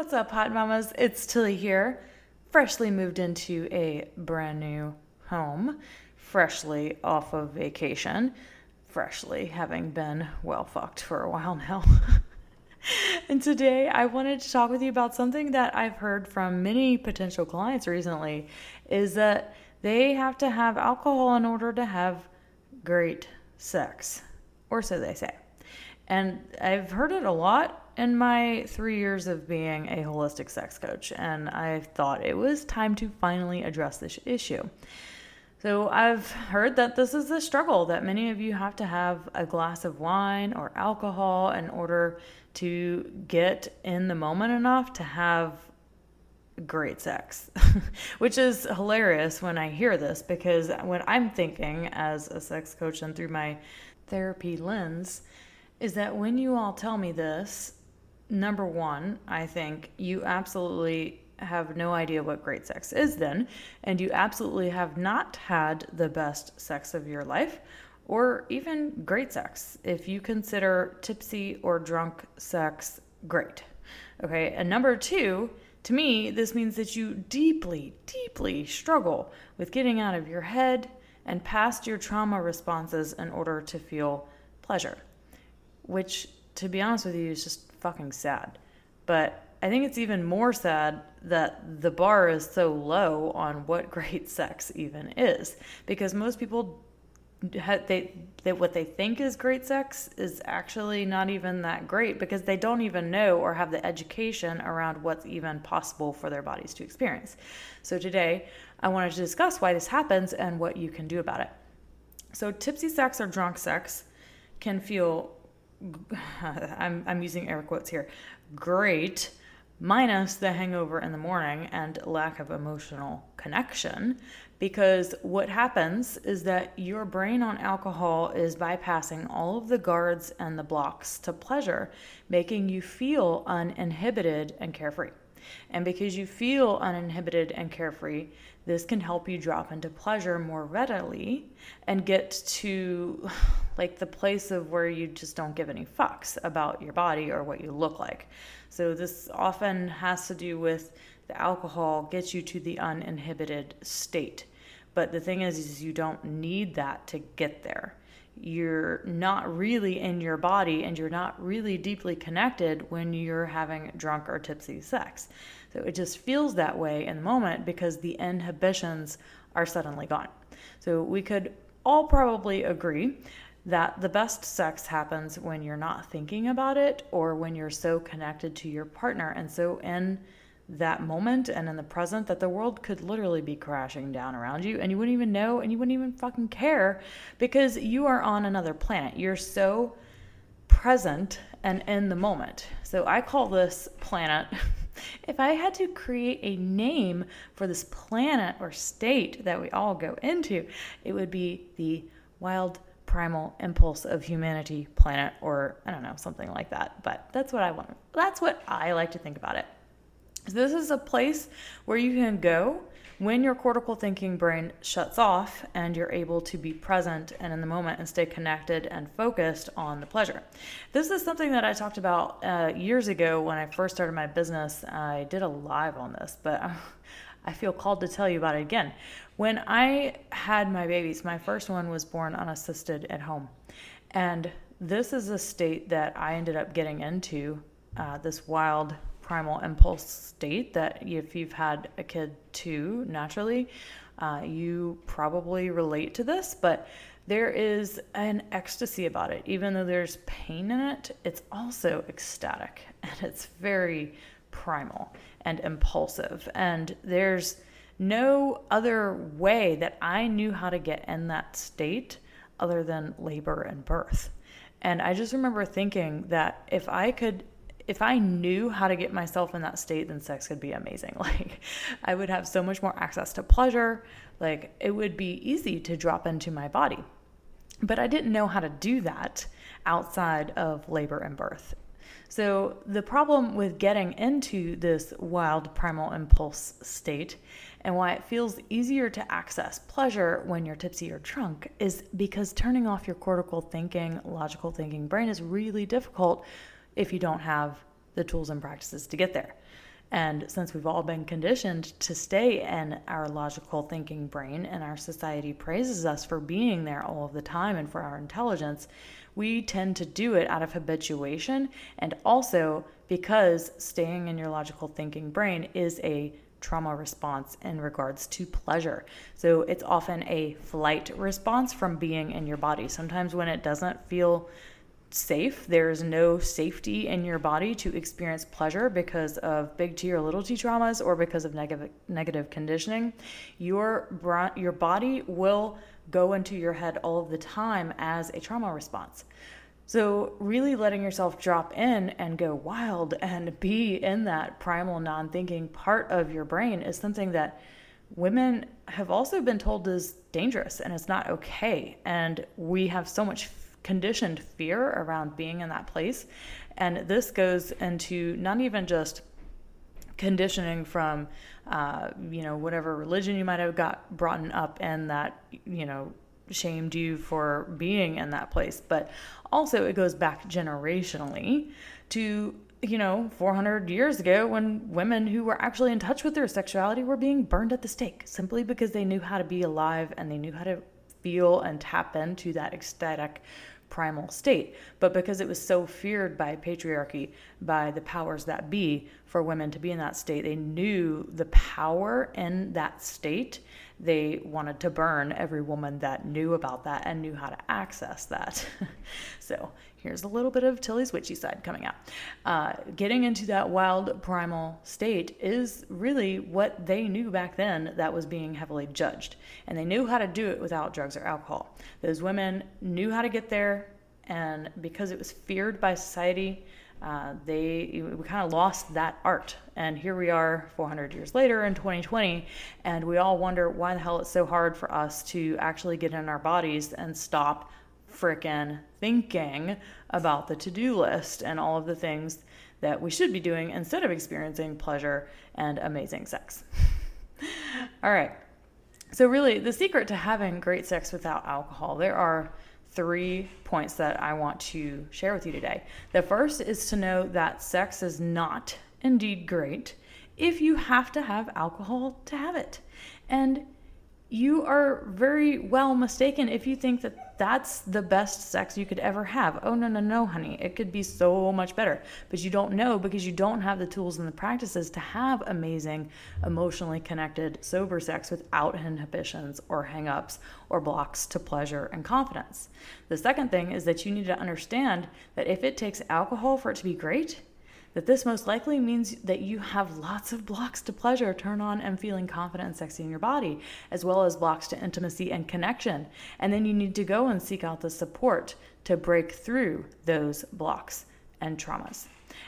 What's up, hot mamas? It's Tilly here, freshly moved into a brand new home, freshly off of vacation, freshly having been well fucked for a while now. and today I wanted to talk with you about something that I've heard from many potential clients recently is that they have to have alcohol in order to have great sex, or so they say. And I've heard it a lot in my three years of being a holistic sex coach, and I thought it was time to finally address this issue. So, I've heard that this is a struggle, that many of you have to have a glass of wine or alcohol in order to get in the moment enough to have great sex, which is hilarious when I hear this because what I'm thinking as a sex coach and through my therapy lens, is that when you all tell me this, number one, I think you absolutely have no idea what great sex is then, and you absolutely have not had the best sex of your life or even great sex if you consider tipsy or drunk sex great. Okay, and number two, to me, this means that you deeply, deeply struggle with getting out of your head and past your trauma responses in order to feel pleasure which to be honest with you is just fucking sad. But I think it's even more sad that the bar is so low on what great sex even is because most people they, they what they think is great sex is actually not even that great because they don't even know or have the education around what's even possible for their bodies to experience. So today, I wanted to discuss why this happens and what you can do about it. So tipsy sex or drunk sex can feel I'm, I'm using air quotes here, great, minus the hangover in the morning and lack of emotional connection. Because what happens is that your brain on alcohol is bypassing all of the guards and the blocks to pleasure, making you feel uninhibited and carefree. And because you feel uninhibited and carefree, this can help you drop into pleasure more readily and get to like the place of where you just don't give any fucks about your body or what you look like. So this often has to do with the alcohol gets you to the uninhibited state. But the thing is, is you don't need that to get there. You're not really in your body and you're not really deeply connected when you're having drunk or tipsy sex. So it just feels that way in the moment because the inhibitions are suddenly gone. So we could all probably agree that the best sex happens when you're not thinking about it or when you're so connected to your partner and so in that moment and in the present that the world could literally be crashing down around you and you wouldn't even know and you wouldn't even fucking care because you are on another planet. You're so present and in the moment. So I call this planet If I had to create a name for this planet or state that we all go into, it would be the wild primal impulse of humanity planet or I don't know, something like that. But that's what I want. That's what I like to think about it. This is a place where you can go when your cortical thinking brain shuts off and you're able to be present and in the moment and stay connected and focused on the pleasure. This is something that I talked about uh, years ago when I first started my business. I did a live on this, but I feel called to tell you about it again. When I had my babies, my first one was born unassisted at home. And this is a state that I ended up getting into, uh, this wild primal impulse state that if you've had a kid too, naturally, uh, you probably relate to this, but there is an ecstasy about it. Even though there's pain in it, it's also ecstatic and it's very primal and impulsive. And there's no other way that I knew how to get in that state other than labor and birth. And I just remember thinking that if I could if I knew how to get myself in that state, then sex could be amazing. Like, I would have so much more access to pleasure. Like, it would be easy to drop into my body. But I didn't know how to do that outside of labor and birth. So, the problem with getting into this wild primal impulse state and why it feels easier to access pleasure when you're tipsy or drunk is because turning off your cortical thinking, logical thinking brain is really difficult if you don't have the tools and practices to get there. And since we've all been conditioned to stay in our logical thinking brain and our society praises us for being there all of the time and for our intelligence, we tend to do it out of habituation and also because staying in your logical thinking brain is a trauma response in regards to pleasure. So it's often a flight response from being in your body. Sometimes when it doesn't feel safe. There's no safety in your body to experience pleasure because of big T or little t traumas or because of negative negative conditioning. Your your body will go into your head all of the time as a trauma response. So, really letting yourself drop in and go wild and be in that primal non thinking part of your brain is something that women have also been told is dangerous and it's not okay. And we have so much conditioned fear around being in that place. And this goes into not even just conditioning from, uh, you know, whatever religion you might have got brought up in that, you know, shamed you for being in that place, but also it goes back generationally to you know, 400 years ago when women who were actually in touch with their sexuality were being burned at the stake simply because they knew how to be alive and they knew how to feel and tap into that ecstatic primal state. But because it was so feared by patriarchy, by the powers that be, for women to be in that state, they knew the power in that state. They wanted to burn every woman that knew about that and knew how to access that. so here's a little bit of Tilly's witchy side coming out. Uh, getting into that wild primal state is really what they knew back then that was being heavily judged. And they knew how to do it without drugs or alcohol. Those women knew how to get there, and because it was feared by society, uh, they we kind of lost that art and here we are 400 years later in 2020 and we all wonder why the hell it's so hard for us to actually get in our bodies and stop frickin' thinking about the to do list and all of the things that we should be doing instead of experiencing pleasure and amazing sex. all right. So, really, the secret to having great sex without alcohol, there are three points that I want to share with you today. The first is to know that sex is not indeed great if you have to have alcohol to have it. And you are very well mistaken if you think that that's the best sex you could ever have. Oh, no, no, no, honey. It could be so much better. But you don't know because you don't have the tools and the practices to have amazing, emotionally connected, sober sex without inhibitions or hangups or blocks to pleasure and confidence. The second thing is that you need to understand that if it takes alcohol for it to be great, that this most likely means that you have lots of blocks to pleasure, turn on, and feeling confident and sexy in your body, as well as blocks to intimacy and connection. And then you need to go and seek out the support to break through those blocks and traumas.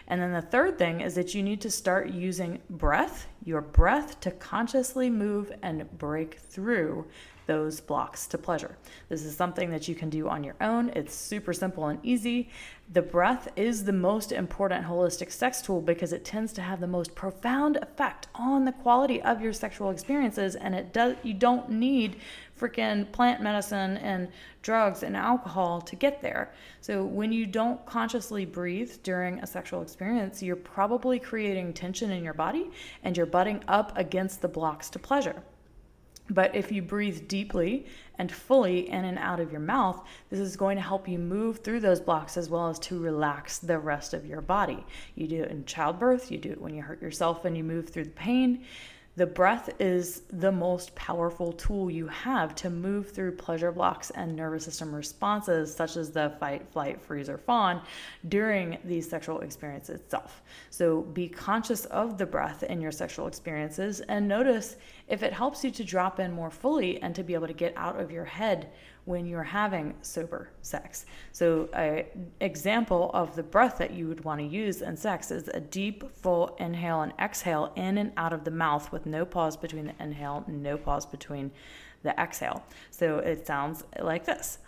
And then the third thing is that you need to start using breath, your breath, to consciously move and break through those blocks to pleasure. This is something that you can do on your own. It's super simple and easy. The breath is the most important holistic sex tool because it tends to have the most profound effect on the quality of your sexual experiences and it does you don't need freaking plant medicine and drugs and alcohol to get there. So when you don't consciously breathe during a sexual experience, you're probably creating tension in your body and you're butting up against the blocks to pleasure. But if you breathe deeply and fully in and out of your mouth, this is going to help you move through those blocks as well as to relax the rest of your body. You do it in childbirth, you do it when you hurt yourself and you move through the pain. The breath is the most powerful tool you have to move through pleasure blocks and nervous system responses, such as the fight, flight, freeze, or fawn during the sexual experience itself. So be conscious of the breath in your sexual experiences and notice if it helps you to drop in more fully and to be able to get out of your head when you're having sober sex. So, an example of the breath that you would want to use in sex is a deep, full inhale and exhale in and out of the mouth with no pause between the inhale, no pause between the exhale. So, it sounds like this.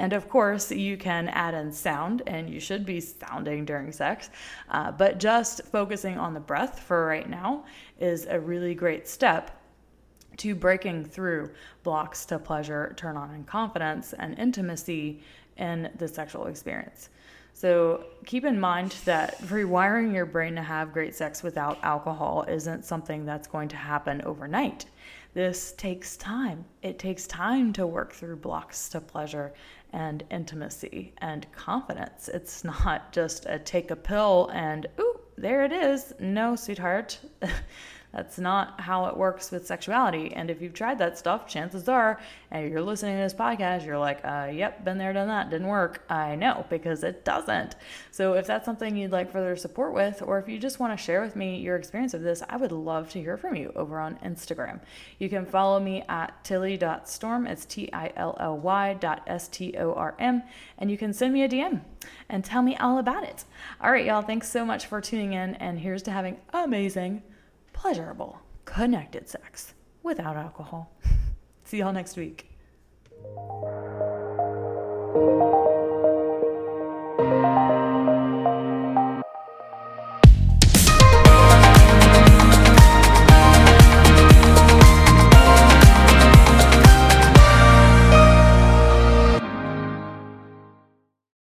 And of course, you can add in sound, and you should be sounding during sex. Uh, but just focusing on the breath for right now is a really great step to breaking through blocks to pleasure, turn on, and confidence and intimacy in the sexual experience. So keep in mind that rewiring your brain to have great sex without alcohol isn't something that's going to happen overnight. This takes time. It takes time to work through blocks to pleasure and intimacy and confidence. It's not just a take a pill and, ooh, there it is. No, sweetheart. That's not how it works with sexuality. And if you've tried that stuff, chances are, and you're listening to this podcast, you're like, uh, yep, been there, done that, didn't work. I know, because it doesn't. So if that's something you'd like further support with, or if you just want to share with me your experience of this, I would love to hear from you over on Instagram. You can follow me at tilly.storm. It's T I L L Y dot S T O R M. And you can send me a DM and tell me all about it. All right, y'all, thanks so much for tuning in. And here's to having amazing pleasurable, connected sex without alcohol. See y'all next week.